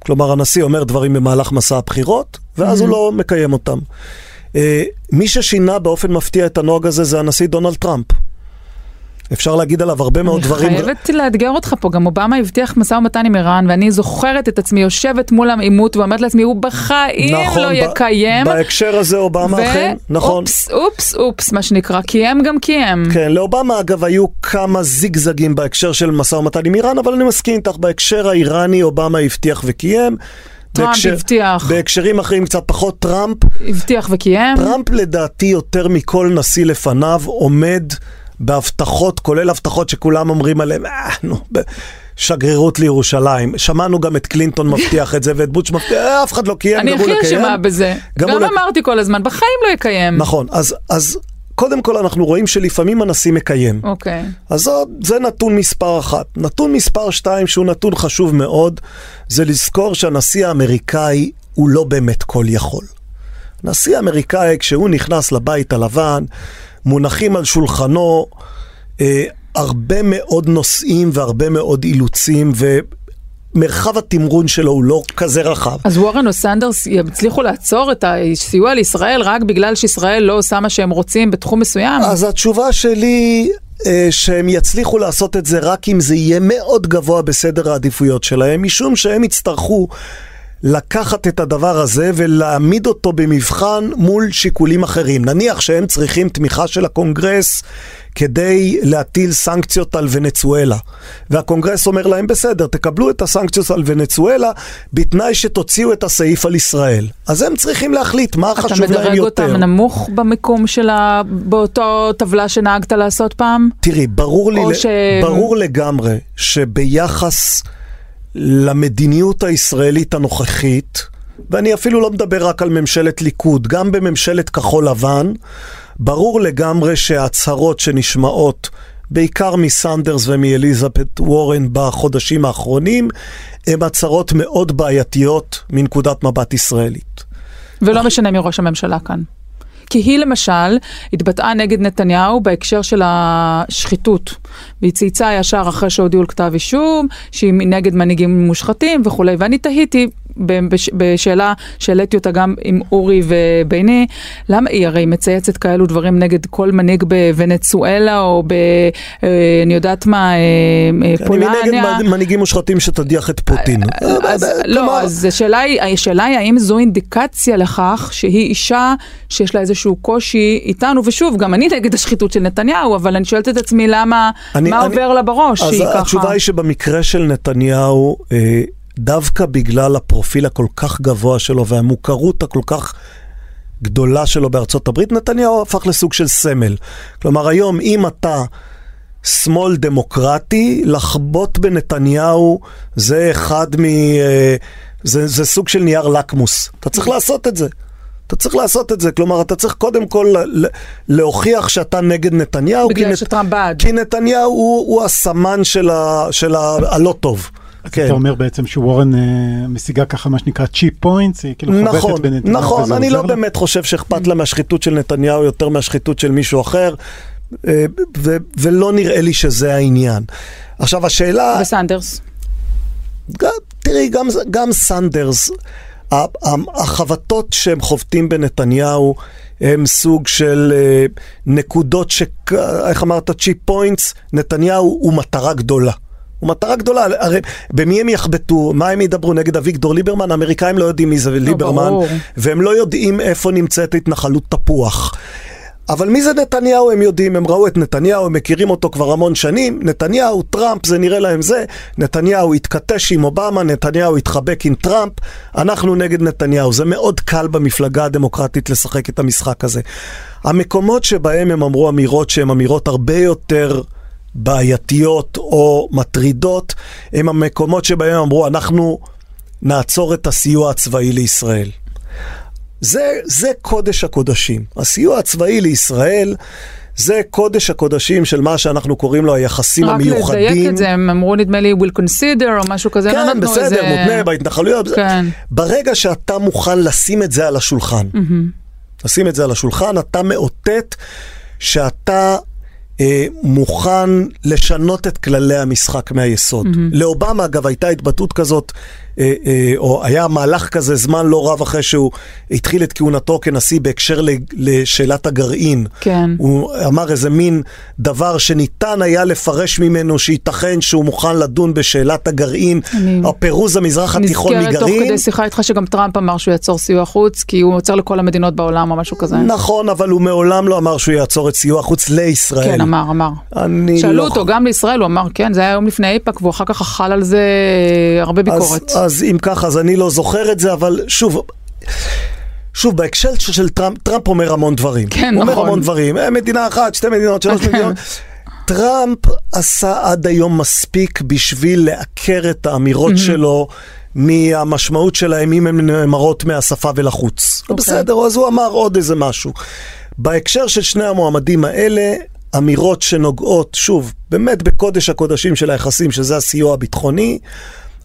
כלומר, הנשיא אומר דברים במהלך מסע הבחירות, ואז mm-hmm. הוא לא מקיים אותם. Uh, מי ששינה באופן מפתיע את הנוהג הזה זה הנשיא דונלד טראמפ. אפשר להגיד עליו הרבה מאוד דברים. אני חייבת לאתגר אותך פה, גם אובמה הבטיח משא ומתן עם איראן, ואני זוכרת את עצמי יושבת מול העימות ואומרת לעצמי, הוא בחיים נכון, לא יקיים. בהקשר הזה אובמה ו- אכן, נכון. אופס, אופס, אופס, מה שנקרא, קיים גם קיים. כן, לאובמה אגב היו כמה זיגזגים בהקשר של משא ומתן עם איראן, אבל אני מסכים איתך, בהקשר האיראני אובמה הבטיח וקיים. טראמפ בהקשר, הבטיח. בהקשרים אחרים קצת פחות טראמפ. הבטיח וקיים. טראמפ לדעתי יותר מכל נשיא לפניו עומד בהבטחות, כולל הבטחות שכולם אומרים עליהן, אה, נו, שגרירות לירושלים. שמענו גם את קלינטון מבטיח את זה, ואת בוטש מבטיח, אה, אף אחד לא קיים, גם הוא לא קיים. אני הכי אשמה בזה. גם, גם אמרתי כל הזמן, בחיים לא יקיים. נכון, אז, אז קודם כל אנחנו רואים שלפעמים הנשיא מקיים. אוקיי. אז זה, זה נתון מספר אחת. נתון מספר שתיים, שהוא נתון חשוב מאוד, זה לזכור שהנשיא האמריקאי הוא לא באמת כל יכול. נשיא האמריקאי, כשהוא נכנס לבית הלבן, מונחים על שולחנו אה, הרבה מאוד נושאים והרבה מאוד אילוצים, ו... מרחב התמרון שלו הוא לא כזה רחב. אז וורן או סנדרס יצליחו לעצור את הסיוע לישראל רק בגלל שישראל לא עושה מה שהם רוצים בתחום מסוים? אז התשובה שלי, אה, שהם יצליחו לעשות את זה רק אם זה יהיה מאוד גבוה בסדר העדיפויות שלהם, משום שהם יצטרכו לקחת את הדבר הזה ולהעמיד אותו במבחן מול שיקולים אחרים. נניח שהם צריכים תמיכה של הקונגרס כדי להטיל סנקציות על ונצואלה. והקונגרס אומר להם, בסדר, תקבלו את הסנקציות על ונצואלה, בתנאי שתוציאו את הסעיף על ישראל. אז הם צריכים להחליט מה חשוב להם יותר. אתה מדרג אותם נמוך במיקום של ה... באותו טבלה שנהגת לעשות פעם? תראי, ברור, לי, ש... ברור לגמרי שביחס למדיניות הישראלית הנוכחית, ואני אפילו לא מדבר רק על ממשלת ליכוד, גם בממשלת כחול לבן, ברור לגמרי שההצהרות שנשמעות בעיקר מסנדרס ומאליזבת וורן בחודשים האחרונים, הן הצהרות מאוד בעייתיות מנקודת מבט ישראלית. ולא משנה מי ראש הממשלה כאן. כי היא למשל התבטאה נגד נתניהו בהקשר של השחיתות. והיא צייצה ישר אחרי שהודיעו על כתב אישום, שהיא נגד מנהיגים מושחתים וכולי. ואני תהיתי בשאלה שהעליתי אותה גם עם אורי וביני, למה היא הרי מצייצת כאלו דברים נגד כל מנהיג בוונצואלה או ב... אה, אני יודעת מה, פולניה. אה, אני נגד מנהיגים מושחתים שתדיח את פוטין. לא, אז השאלה היא, האם זו אינדיקציה לכך שהיא אישה שיש לה איזשהו קושי איתנו, ושוב, גם אני נגד השחיתות של נתניהו, אבל אני שואלת את עצמי למה, מה עובר לה בראש שהיא ככה. אז התשובה היא שבמקרה של נתניהו, אה, דווקא בגלל הפרופיל הכל כך גבוה שלו והמוכרות הכל כך גדולה שלו בארצות הברית, נתניהו הפך לסוג של סמל. כלומר, היום אם אתה שמאל דמוקרטי, לחבוט בנתניהו זה אחד מ... אה, זה, זה סוג של נייר לקמוס. אתה צריך לעשות את זה. אתה צריך לעשות את זה, כלומר, אתה צריך קודם כל להוכיח שאתה נגד נתניהו. בגלל שטראמפ בעד. כי נתניהו הוא, הוא הסמן של, ה, של ה, הלא טוב. אז כן. אתה אומר בעצם שוורן אה, משיגה ככה מה שנקרא cheap points, היא כאילו נכון, חובטת בנתניהו. נכון, אני לא לה? באמת חושב שאכפת לה מהשחיתות של נתניהו יותר מהשחיתות של מישהו אחר, אה, ו- ולא נראה לי שזה העניין. עכשיו השאלה... וסנדרס. גם, תראי, גם, גם סנדרס, החבטות שהם חובטים בנתניהו הם סוג של אה, נקודות ש... איך אמרת? cheap points, נתניהו הוא מטרה גדולה. הוא מטרה גדולה, הרי במי הם יחבטו, מה הם ידברו נגד אביגדור ליברמן? האמריקאים לא יודעים מי זה לא, ליברמן, ברור. והם לא יודעים איפה נמצאת התנחלות תפוח. אבל מי זה נתניהו הם יודעים, הם ראו את נתניהו, הם מכירים אותו כבר המון שנים, נתניהו, טראמפ, זה נראה להם זה, נתניהו התכתש עם אובמה, נתניהו התחבק עם טראמפ, אנחנו נגד נתניהו. זה מאוד קל במפלגה הדמוקרטית לשחק את המשחק הזה. המקומות שבהם הם אמרו אמירות שהן אמירות הרבה יותר... בעייתיות או מטרידות, הם המקומות שבהם אמרו, אנחנו נעצור את הסיוע הצבאי לישראל. זה, זה קודש הקודשים. הסיוע הצבאי לישראל זה קודש הקודשים של מה שאנחנו קוראים לו היחסים רק המיוחדים. רק לדייק את זה, הם אמרו נדמה לי will consider או משהו כזה, כן, לא בסדר, איזה... מותנה בהתנחלויות. כן. ברגע שאתה מוכן לשים את זה על השולחן, mm-hmm. לשים את זה על השולחן, אתה מאותת שאתה מוכן לשנות את כללי המשחק מהיסוד. Mm-hmm. לאובמה, אגב, הייתה התבטאות כזאת אה, אה, או היה מהלך כזה זמן לא רב אחרי שהוא התחיל את כהונתו כנשיא בהקשר לשאלת הגרעין. כן. הוא אמר איזה מין דבר שניתן היה לפרש ממנו שייתכן שהוא מוכן לדון בשאלת הגרעין, אני... הפירוז המזרח התיכון מגרעין. נזכרת תוך כדי שיחה איתך שגם טראמפ אמר שהוא יעצור סיוע חוץ, כי הוא עוצר לכל המדינות בעולם או משהו כזה. נכון, אבל הוא מעולם לא אמר שהוא יעצור את סיוע חוץ לישראל. כן, אמר, אמר. שאלו לא... אותו גם לישראל, הוא אמר כן, זה היה יום לפני איפא"ק, והוא אחר כך אכל על זה הרבה ביקורת. אז, אז אם ככה, אז אני לא זוכר את זה, אבל שוב... שוב, בהקשר של טראמפ, טראמפ אומר המון דברים. כן, הוא נכון. אומר המון דברים, אה, מדינה אחת, שתי מדינות, שלוש כן. מדינות. טראמפ עשה עד היום מספיק בשביל לעקר את האמירות שלו מהמשמעות שלהם, אם הן נאמרות מהשפה ולחוץ. Okay. אוקיי. בסדר, אז הוא אמר עוד איזה משהו. בהקשר של שני המועמדים האלה, אמירות שנוגעות, שוב, באמת בקודש הקודשים של היחסים, שזה הסיוע הביטחוני,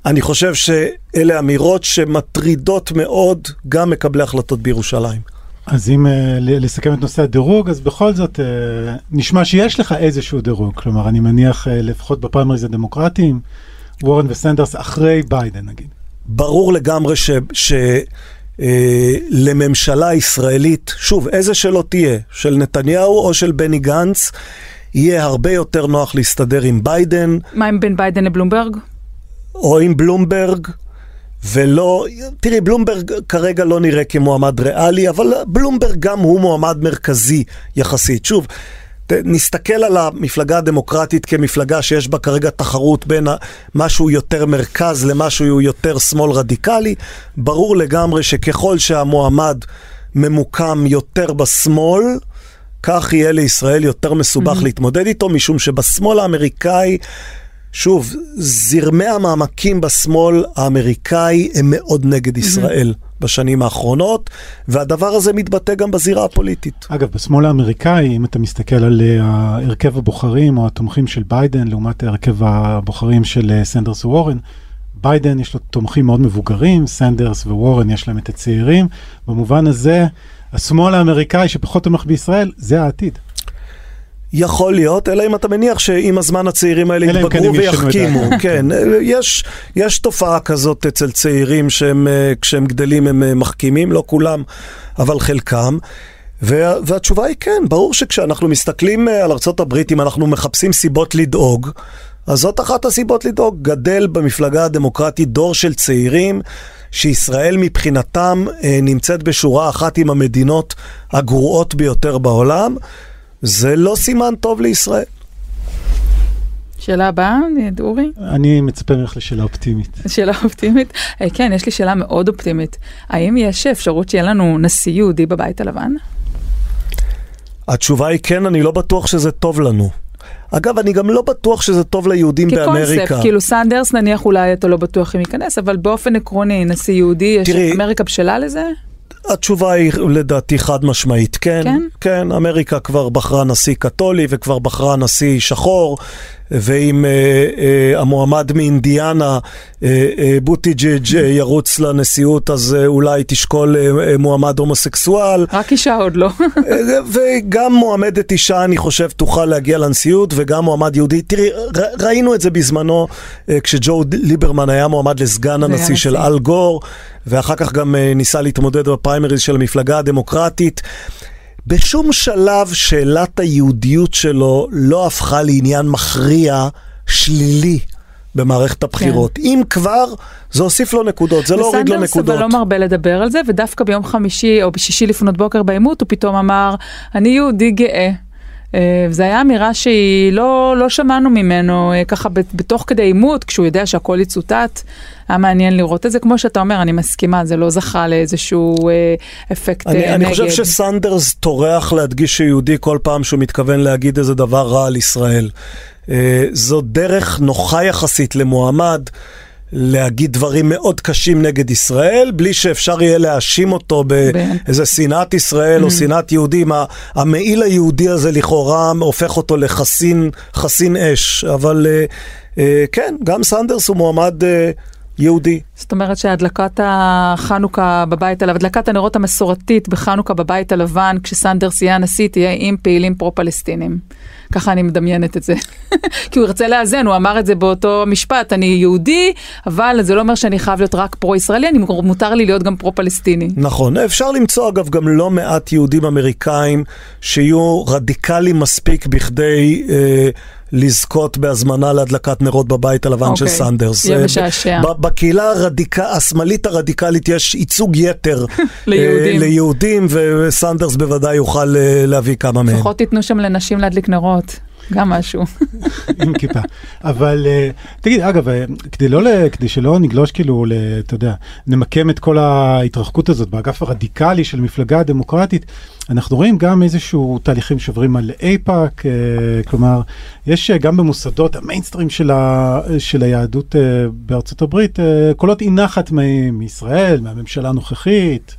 אני חושב שאלה אמירות שמטרידות מאוד גם מקבלי החלטות בירושלים. אז אם uh, לסכם את נושא הדירוג, אז בכל זאת uh, נשמע שיש לך איזשהו דירוג. כלומר, אני מניח uh, לפחות בפריימריז הדמוקרטיים, וורן וסנדרס אחרי ביידן נגיד. ברור לגמרי ש... ש... לממשלה ישראלית, שוב, איזה שלא תהיה, של נתניהו או של בני גנץ, יהיה הרבה יותר נוח להסתדר עם ביידן. מה עם בין ביידן לבלומברג? או עם בלומברג, ולא, תראי, בלומברג כרגע לא נראה כמועמד ריאלי, אבל בלומברג גם הוא מועמד מרכזי יחסית. שוב, נסתכל על המפלגה הדמוקרטית כמפלגה שיש בה כרגע תחרות בין משהו יותר מרכז למשהו יותר שמאל רדיקלי. ברור לגמרי שככל שהמועמד ממוקם יותר בשמאל, כך יהיה לישראל יותר מסובך mm-hmm. להתמודד איתו, משום שבשמאל האמריקאי, שוב, זרמי המעמקים בשמאל האמריקאי הם מאוד נגד ישראל. Mm-hmm. בשנים האחרונות, והדבר הזה מתבטא גם בזירה הפוליטית. אגב, בשמאל האמריקאי, אם אתה מסתכל על אה, הרכב הבוחרים או התומכים של ביידן לעומת הרכב הבוחרים של אה, סנדרס וורן, ביידן יש לו תומכים מאוד מבוגרים, סנדרס ווורן יש להם את הצעירים. במובן הזה, השמאל האמריקאי שפחות תומך בישראל, זה העתיד. יכול להיות, אלא אם אתה מניח שעם הזמן הצעירים האלה כן יתבגרו ויחכימו. כן, יש, יש תופעה כזאת אצל צעירים שהם, אה, כשהם גדלים הם אה, מחכימים, לא כולם, אבל חלקם. וה, והתשובה היא כן, ברור שכשאנחנו מסתכלים אה, על ארה"ב, אם אנחנו מחפשים סיבות לדאוג, אז זאת אחת הסיבות לדאוג. גדל במפלגה הדמוקרטית דור של צעירים שישראל מבחינתם נמצאת בשורה אחת עם המדינות הגרועות ביותר בעולם. זה לא סימן טוב לישראל. שאלה הבאה, אורי? אני מצפה ממך לשאלה אופטימית. שאלה אופטימית? אה, כן, יש לי שאלה מאוד אופטימית. האם יש אפשרות שיהיה לנו נשיא יהודי בבית הלבן? התשובה היא כן, אני לא בטוח שזה טוב לנו. אגב, אני גם לא בטוח שזה טוב ליהודים כקונספט, באמריקה. כקונספט, כאילו סנדרס נניח אולי אתה לא בטוח אם ייכנס, אבל באופן עקרוני, נשיא יהודי, יש תראי, אמריקה בשלה לזה? התשובה היא לדעתי חד משמעית, כן. כן? כן, אמריקה כבר בחרה נשיא קתולי וכבר בחרה נשיא שחור, ואם אה, אה, המועמד מאינדיאנה, אה, בוטיג'יג', ירוץ לנשיאות, אז אולי תשקול מועמד הומוסקסואל. רק אישה עוד לא. וגם מועמדת אישה, אני חושב, תוכל להגיע לנשיאות, וגם מועמד יהודי. תראי, ראינו את זה בזמנו, כשג'ו ליברמן היה מועמד לסגן הנשיא של אל גור, ואחר כך גם ניסה להתמודד בפריימריז של המפלגה הדמוקרטית. בשום שלב שאלת היהודיות שלו לא הפכה לעניין מכריע שלילי במערכת הבחירות. כן. אם כבר, זה הוסיף לו נקודות, זה לא הוריד לו נקודות. וסנדרס אבל לא מרבה לדבר על זה, ודווקא ביום חמישי או בשישי לפנות בוקר בעימות, הוא פתאום אמר, אני יהודי גאה. אה, זו הייתה אמירה שהיא לא, לא שמענו ממנו אה, ככה בתוך כדי עימות, כשהוא יודע שהכל יצוטט, היה מעניין לראות את זה. כמו שאתה אומר, אני מסכימה, זה לא זכה לאיזשהו אה, אפקט אני, נגד. אני חושב שסנדרס טורח להדגיש שיהודי כל פעם שהוא מתכוון להגיד איזה דבר רע על ישראל. זו דרך נוחה יחסית למועמד. להגיד דברים מאוד קשים נגד ישראל, בלי שאפשר יהיה להאשים אותו באיזה שנאת ישראל או mm-hmm. שנאת יהודים. המעיל היהודי הזה לכאורה הופך אותו לחסין חסין אש, אבל אה, אה, כן, גם סנדרס הוא מועמד... אה, יהודי. זאת אומרת שהדלקת החנוכה בבית הלבן, הדלקת הנרות המסורתית בחנוכה בבית הלבן, כשסנדרס יהיה הנשיא, תהיה עם פעילים פרו-פלסטינים. ככה אני מדמיינת את זה. כי הוא ירצה לאזן, הוא אמר את זה באותו משפט, אני יהודי, אבל זה לא אומר שאני חייב להיות רק פרו-ישראלי, אני מותר לי להיות גם פרו-פלסטיני. נכון, אפשר למצוא אגב גם לא מעט יהודים אמריקאים שיהיו רדיקליים מספיק בכדי... אה, לזכות בהזמנה להדלקת נרות בבית הלבן okay. של אוקיי. סנדרס. יהיה משעשע. בקהילה הרדיק... השמאלית הרדיקלית יש ייצוג יתר ליהודים. אה, ליהודים, וסנדרס בוודאי יוכל אה, להביא כמה מהם. לפחות תיתנו שם לנשים להדליק נרות. גם משהו. עם כיפה. אבל uh, תגיד, אגב, uh, כדי, לא, כדי שלא נגלוש כאילו, אתה יודע, נמקם את כל ההתרחקות הזאת באגף הרדיקלי של מפלגה דמוקרטית, אנחנו רואים גם איזשהו תהליכים שעוברים על אייפאק, uh, כלומר, יש גם במוסדות המיינסטרים של, ה, של היהדות בארצות הברית, קולות אי נחת מישראל, מהממשלה הנוכחית.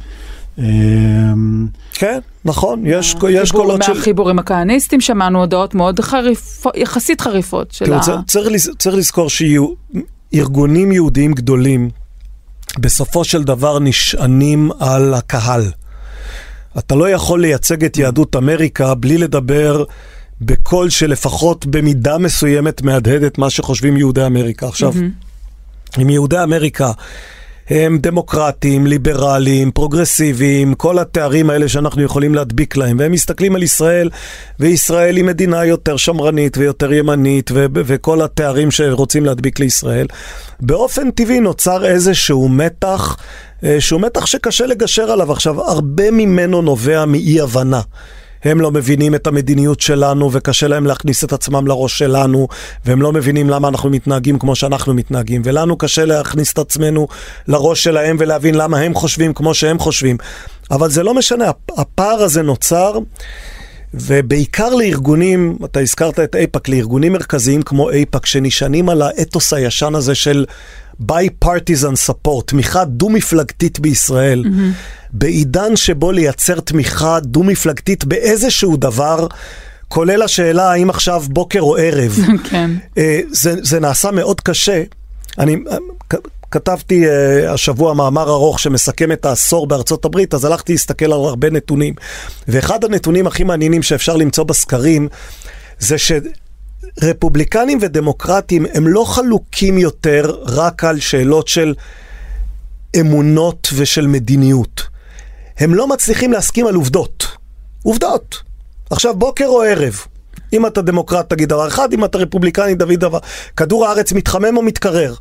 אמ, כן, נכון, יש, יש קולות של... מהחיבורים הכהניסטים שמענו הודעות מאוד חריפות, יחסית חריפות של ה... צריך, צריך לזכור שארגונים יהודיים גדולים בסופו של דבר נשענים על הקהל. אתה לא יכול לייצג את יהדות אמריקה בלי לדבר בקול שלפחות במידה מסוימת מהדהד את מה שחושבים יהודי אמריקה. עכשיו, mm-hmm. אם יהודי אמריקה הם דמוקרטים, ליברליים, פרוגרסיביים, כל התארים האלה שאנחנו יכולים להדביק להם, והם מסתכלים על ישראל, וישראל היא מדינה יותר שמרנית ויותר ימנית, ו- וכל התארים שרוצים להדביק לישראל. באופן טבעי נוצר איזשהו מתח, אה, שהוא מתח שקשה לגשר עליו. עכשיו, הרבה ממנו נובע מאי הבנה. הם לא מבינים את המדיניות שלנו וקשה להם להכניס את עצמם לראש שלנו והם לא מבינים למה אנחנו מתנהגים כמו שאנחנו מתנהגים. ולנו קשה להכניס את עצמנו לראש שלהם ולהבין למה הם חושבים כמו שהם חושבים. אבל זה לא משנה, הפער הזה נוצר ובעיקר לארגונים, אתה הזכרת את אייפאק, לארגונים מרכזיים כמו אייפאק שנשענים על האתוס הישן הזה של bipartisan support, תמיכה דו-מפלגתית בישראל, mm-hmm. בעידן שבו לייצר תמיכה דו-מפלגתית באיזשהו דבר, כולל השאלה האם עכשיו בוקר או ערב, כן. אה, זה, זה נעשה מאוד קשה. אני אה, כתבתי uh, השבוע מאמר ארוך שמסכם את העשור בארצות הברית, אז הלכתי להסתכל על הרבה נתונים. ואחד הנתונים הכי מעניינים שאפשר למצוא בסקרים, זה ש... רפובליקנים ודמוקרטים הם לא חלוקים יותר רק על שאלות של אמונות ושל מדיניות. הם לא מצליחים להסכים על עובדות. עובדות. עכשיו, בוקר או ערב, אם אתה דמוקרט תגיד דבר אחד, אם אתה רפובליקני תגיד דבר... כדור הארץ מתחמם או מתקרר.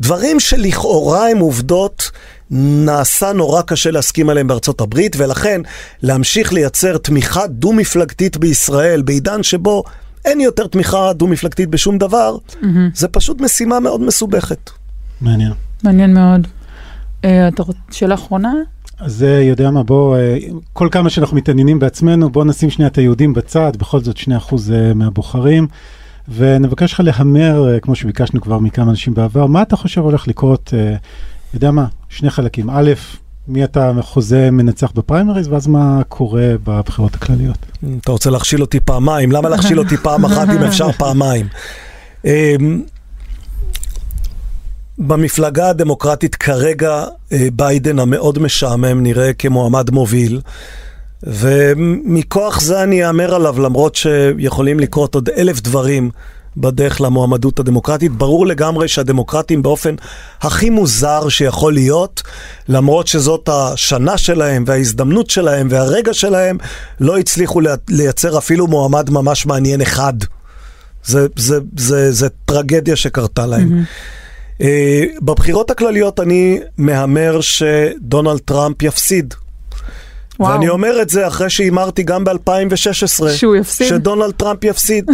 דברים שלכאורה הם עובדות, נעשה נורא קשה להסכים עליהם בארצות הברית, ולכן להמשיך לייצר תמיכה דו-מפלגתית בישראל, בעידן שבו אין יותר תמיכה דו-מפלגתית בשום דבר, mm-hmm. זה פשוט משימה מאוד מסובכת. מעניין. מעניין מאוד. Uh, אתה רוצה שאלה אחרונה? אז יודע מה, בוא, uh, כל כמה שאנחנו מתעניינים בעצמנו, בוא נשים שנייה את היהודים בצד, בכל זאת 2% uh, מהבוחרים, ונבקש לך להמר, uh, כמו שביקשנו כבר מכמה אנשים בעבר, מה אתה חושב הולך לקרות, uh, יודע מה, שני חלקים. א', מי אתה חוזה מנצח בפריימריז, ואז מה קורה בבחירות הכלליות. אתה רוצה להכשיל אותי פעמיים, למה להכשיל אותי פעם אחת אם אפשר פעמיים? אמ, במפלגה הדמוקרטית כרגע אה, ביידן המאוד משעמם נראה כמועמד מוביל. ומכוח זה אני אאמר עליו, למרות שיכולים לקרות עוד אלף דברים בדרך למועמדות הדמוקרטית. ברור לגמרי שהדמוקרטים באופן הכי מוזר שיכול להיות, למרות שזאת השנה שלהם וההזדמנות שלהם והרגע שלהם, לא הצליחו לייצר אפילו מועמד ממש מעניין אחד. זה, זה, זה, זה טרגדיה שקרתה להם. Mm-hmm. Uh, בבחירות הכלליות אני מהמר שדונלד טראמפ יפסיד. וואו. ואני אומר את זה אחרי שהימרתי גם ב-2016. שהוא יפסיד? שדונלד טראמפ יפסיד.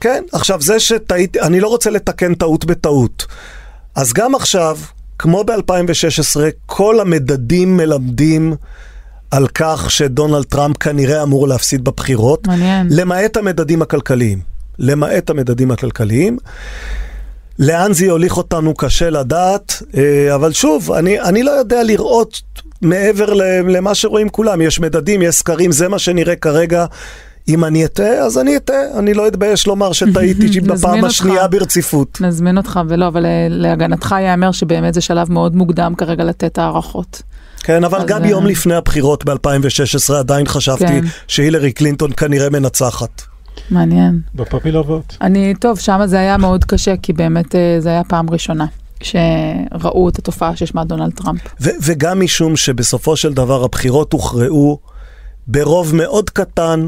כן, עכשיו זה שטעיתי, אני לא רוצה לתקן טעות בטעות. אז גם עכשיו, כמו ב-2016, כל המדדים מלמדים על כך שדונלד טראמפ כנראה אמור להפסיד בבחירות. מעניין. למעט המדדים הכלכליים. למעט המדדים הכלכליים. לאן זה יוליך אותנו קשה לדעת, אה, אבל שוב, אני, אני לא יודע לראות מעבר למה שרואים כולם. יש מדדים, יש סקרים, זה מה שנראה כרגע. אם אני אטעה, אז אני אטעה. אני לא אתבייש לומר שטעיתי בפעם השנייה ברציפות. נזמין אותך, ולא, אבל אה, להגנתך ייאמר שבאמת זה שלב מאוד מוקדם כרגע לתת הערכות. כן, אבל גם יום אה, לפני הבחירות ב-2016 עדיין חשבתי כן. שהילרי קלינטון כנראה מנצחת. מעניין. בפפילובות. אני, טוב, שם זה היה מאוד קשה, כי באמת אה, זה היה פעם ראשונה. שראו את התופעה ששמה דונלד טראמפ. וגם משום שבסופו של דבר הבחירות הוכרעו ברוב מאוד קטן,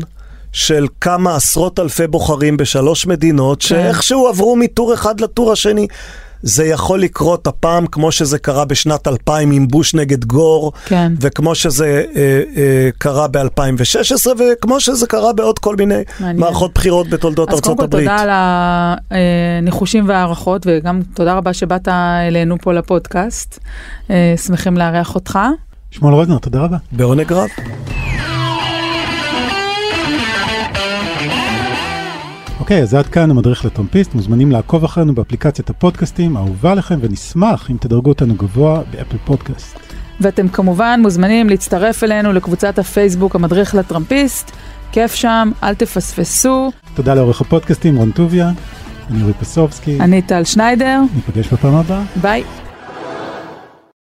של כמה עשרות אלפי בוחרים בשלוש מדינות, כן. שאיכשהו עברו מטור אחד לטור השני. זה יכול לקרות הפעם כמו שזה קרה בשנת 2000 עם בוש נגד גור, כן. וכמו שזה אה, אה, קרה ב-2016, וכמו שזה קרה בעוד כל מיני מעניין. מערכות בחירות בתולדות ארצות הברית. אז קודם כל תודה על הניחושים וההערכות, וגם תודה רבה שבאת אלינו פה לפודקאסט. אה, שמחים לארח אותך. שמואל רוזנר, תודה רבה. בעונג רב. אוקיי, אז עד כאן המדריך לטרמפיסט, מוזמנים לעקוב אחרינו באפליקציית הפודקאסטים, אהובה לכם, ונשמח אם תדרגו אותנו גבוה באפל פודקאסט. ואתם כמובן מוזמנים להצטרף אלינו לקבוצת הפייסבוק המדריך לטרמפיסט, כיף שם, אל תפספסו. תודה לעורך הפודקאסטים רון טוביה, אני אורי פסובסקי. אני טל שניידר. ניפגש בפעם הבאה. ביי.